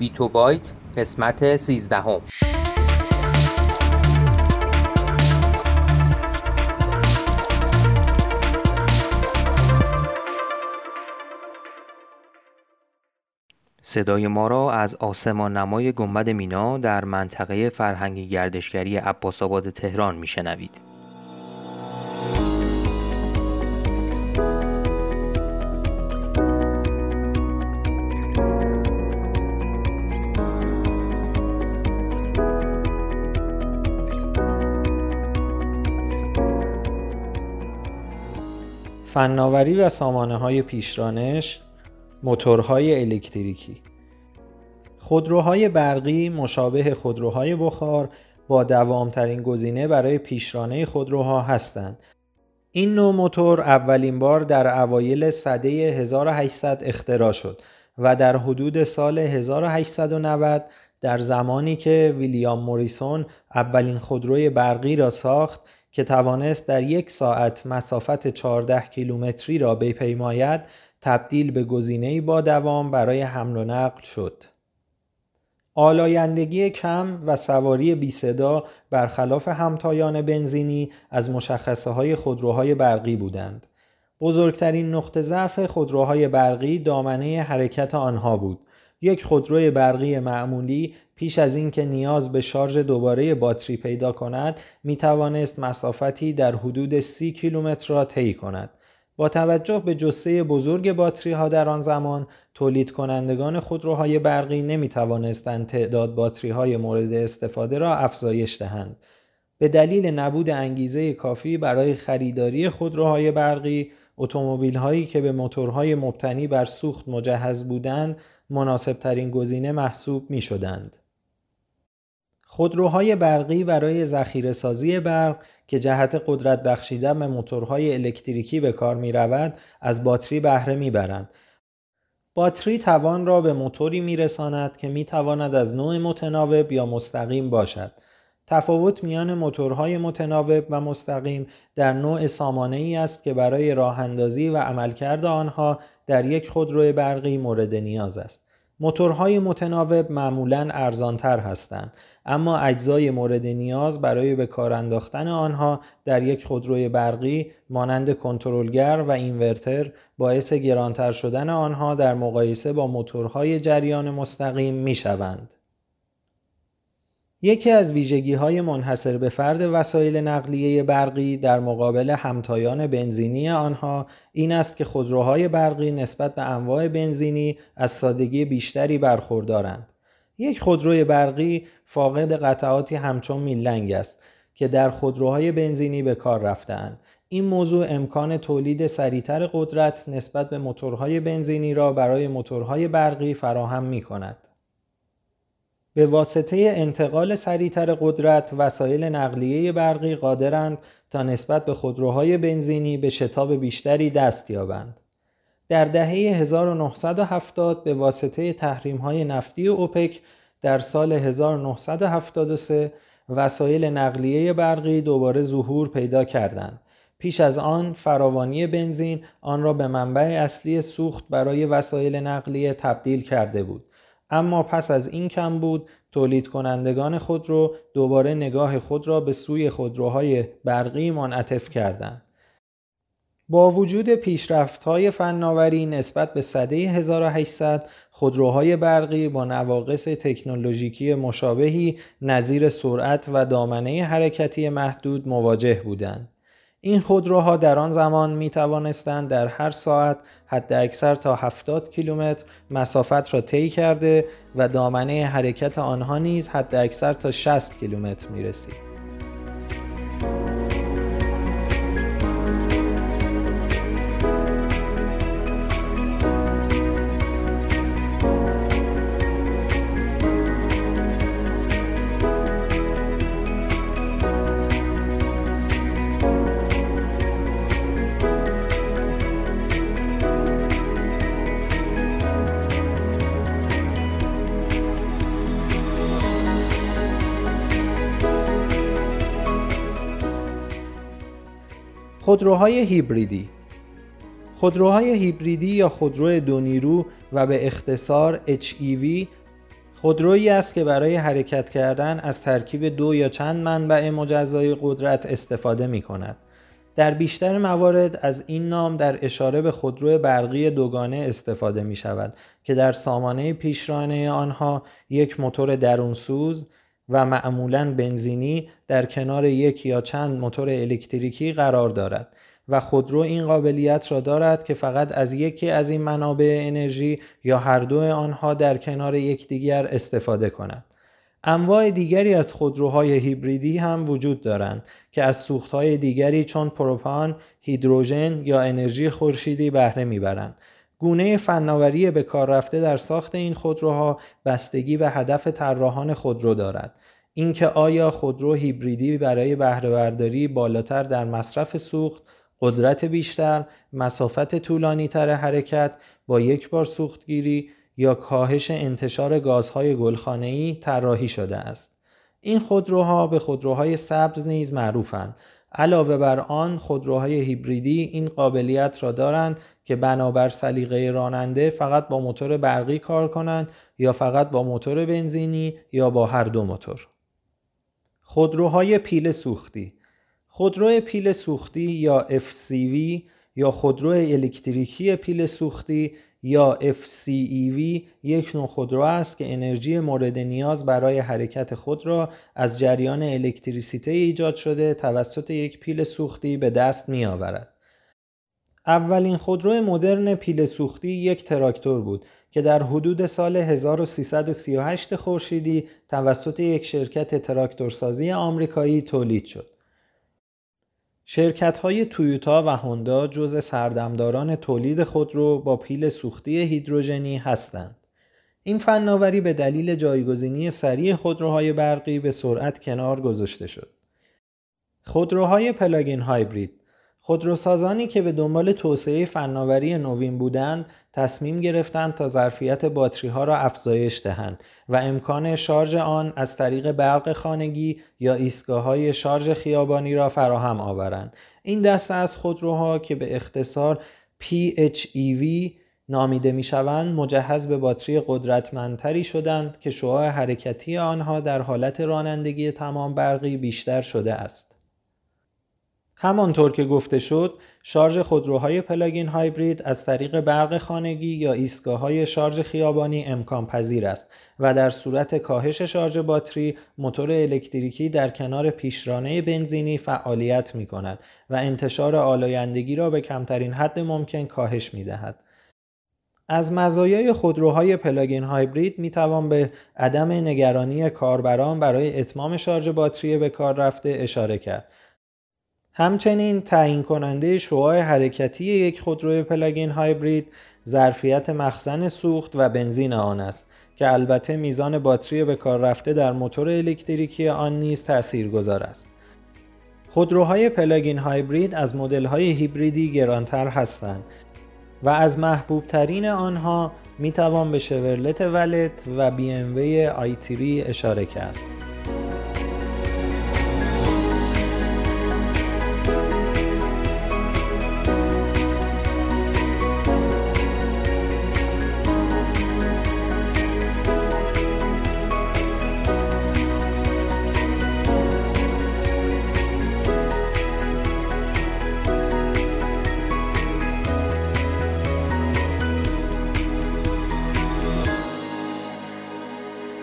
بیتو بایت قسمت سیزدهم صدای ما را از آسمان نمای گنبد مینا در منطقه فرهنگی گردشگری عباس آباد تهران میشنوید. فناوری و سامانه های پیشرانش موتورهای الکتریکی خودروهای برقی مشابه خودروهای بخار با دوامترین گزینه برای پیشرانه خودروها هستند. این نوع موتور اولین بار در اوایل سده 1800 اختراع شد و در حدود سال 1890 در زمانی که ویلیام موریسون اولین خودروی برقی را ساخت که توانست در یک ساعت مسافت 14 کیلومتری را بپیماید تبدیل به گزینه‌ای با دوام برای حمل و نقل شد. آلایندگی کم و سواری بی صدا برخلاف همتایان بنزینی از مشخصه های خودروهای برقی بودند. بزرگترین نقطه ضعف خودروهای برقی دامنه حرکت آنها بود. یک خودروی برقی معمولی پیش از اینکه نیاز به شارژ دوباره باتری پیدا کند می توانست مسافتی در حدود سی کیلومتر را طی کند. با توجه به جسه بزرگ باتری ها در آن زمان تولید کنندگان خودروهای برقی نمی توانستند تعداد باتری های مورد استفاده را افزایش دهند. به دلیل نبود انگیزه کافی برای خریداری خودروهای برقی، اتومبیل هایی که به موتورهای مبتنی بر سوخت مجهز بودند، مناسب ترین گزینه محسوب می شدند. خودروهای برقی برای ذخیره سازی برق که جهت قدرت بخشیدن به موتورهای الکتریکی به کار می رود از باتری بهره می برند. باتری توان را به موتوری می رساند که می تواند از نوع متناوب یا مستقیم باشد. تفاوت میان موتورهای متناوب و مستقیم در نوع سامانه ای است که برای راه اندازی و عملکرد آنها در یک خودرو برقی مورد نیاز است. موتورهای متناوب معمولا ارزانتر هستند اما اجزای مورد نیاز برای به کار انداختن آنها در یک خودروی برقی مانند کنترلگر و اینورتر باعث گرانتر شدن آنها در مقایسه با موتورهای جریان مستقیم می شوند. یکی از ویژگی های منحصر به فرد وسایل نقلیه برقی در مقابل همتایان بنزینی آنها این است که خودروهای برقی نسبت به انواع بنزینی از سادگی بیشتری برخوردارند. یک خودروی برقی فاقد قطعاتی همچون میلنگ است که در خودروهای بنزینی به کار رفتهاند. این موضوع امکان تولید سریعتر قدرت نسبت به موتورهای بنزینی را برای موتورهای برقی فراهم می کند. به واسطه انتقال سریعتر قدرت وسایل نقلیه برقی قادرند تا نسبت به خودروهای بنزینی به شتاب بیشتری دست یابند. در دهه 1970 به واسطه تحریم های نفتی اوپک در سال 1973 وسایل نقلیه برقی دوباره ظهور پیدا کردند. پیش از آن فراوانی بنزین آن را به منبع اصلی سوخت برای وسایل نقلیه تبدیل کرده بود. اما پس از این کم بود تولید کنندگان خودرو دوباره نگاه خود را به سوی خودروهای برقی منعطف کردند. با وجود پیشرفت های فناوری نسبت به سده 1800 خودروهای برقی با نواقص تکنولوژیکی مشابهی نظیر سرعت و دامنه حرکتی محدود مواجه بودند. این خودروها در آن زمان می توانستند در هر ساعت حد اکثر تا 70 کیلومتر مسافت را طی کرده و دامنه حرکت آنها نیز حد اکثر تا 60 کیلومتر می رسید. خودروهای هیبریدی خودروهای هیبریدی یا خودرو دو نیرو و به اختصار HEV خودرویی است که برای حرکت کردن از ترکیب دو یا چند منبع مجزای قدرت استفاده می کند. در بیشتر موارد از این نام در اشاره به خودرو برقی دوگانه استفاده می شود که در سامانه پیشرانه آنها یک موتور درونسوز و معمولا بنزینی در کنار یک یا چند موتور الکتریکی قرار دارد و خودرو این قابلیت را دارد که فقط از یکی از این منابع انرژی یا هر دو آنها در کنار یکدیگر استفاده کند. انواع دیگری از خودروهای هیبریدی هم وجود دارند که از سوختهای دیگری چون پروپان، هیدروژن یا انرژی خورشیدی بهره می‌برند. گونه فناوری به کار رفته در ساخت این خودروها بستگی به هدف طراحان خودرو دارد. اینکه آیا خودرو هیبریدی برای بهره برداری بالاتر در مصرف سوخت قدرت بیشتر، مسافت طولانی تر حرکت با یک بار سوختگیری یا کاهش انتشار گازهای گلخانه‌ای طراحی شده است. این خودروها به خودروهای سبز نیز معروفند. علاوه بر آن خودروهای هیبریدی این قابلیت را دارند که بنابر سلیقه راننده فقط با موتور برقی کار کنند یا فقط با موتور بنزینی یا با هر دو موتور. خودروهای پیل سوختی خودرو پیل سوختی یا FCV یا خودرو الکتریکی پیل سوختی یا FCEV یک نوع خودرو است که انرژی مورد نیاز برای حرکت خود را از جریان الکتریسیته ایجاد شده توسط یک پیل سوختی به دست می آورد. اولین خودرو مدرن پیل سوختی یک تراکتور بود که در حدود سال 1338 خورشیدی توسط یک شرکت تراکتورسازی آمریکایی تولید شد. شرکت های تویوتا و هوندا جزو سردمداران تولید خودرو با پیل سوختی هیدروژنی هستند. این فناوری به دلیل جایگزینی سریع خودروهای برقی به سرعت کنار گذاشته شد. خودروهای plug-in hybrid خودروسازانی که به دنبال توسعه فناوری نوین بودند تصمیم گرفتند تا ظرفیت باتری ها را افزایش دهند و امکان شارژ آن از طریق برق خانگی یا ایستگاه های شارژ خیابانی را فراهم آورند. این دسته از خودروها که به اختصار PHEV نامیده می شوند مجهز به باتری قدرتمندتری شدند که شعاع حرکتی آنها در حالت رانندگی تمام برقی بیشتر شده است. همانطور که گفته شد شارژ خودروهای پلاگین هایبرید از طریق برق خانگی یا ایستگاه های شارژ خیابانی امکان پذیر است و در صورت کاهش شارژ باتری موتور الکتریکی در کنار پیشرانه بنزینی فعالیت می کند و انتشار آلایندگی را به کمترین حد ممکن کاهش می دهد. از مزایای خودروهای پلاگین هایبرید می توان به عدم نگرانی کاربران برای اتمام شارژ باتری به کار رفته اشاره کرد همچنین تعیین کننده شعاع حرکتی یک خودروی پلاگین هایبرید ظرفیت مخزن سوخت و بنزین آن است که البته میزان باتری به کار رفته در موتور الکتریکی آن نیز تاثیرگذار است. خودروهای پلاگین هایبرید از مدل‌های هیبریدی گرانتر هستند و از محبوب ترین آنها می توان به شورلت ولت و بی ام وی آی اشاره کرد.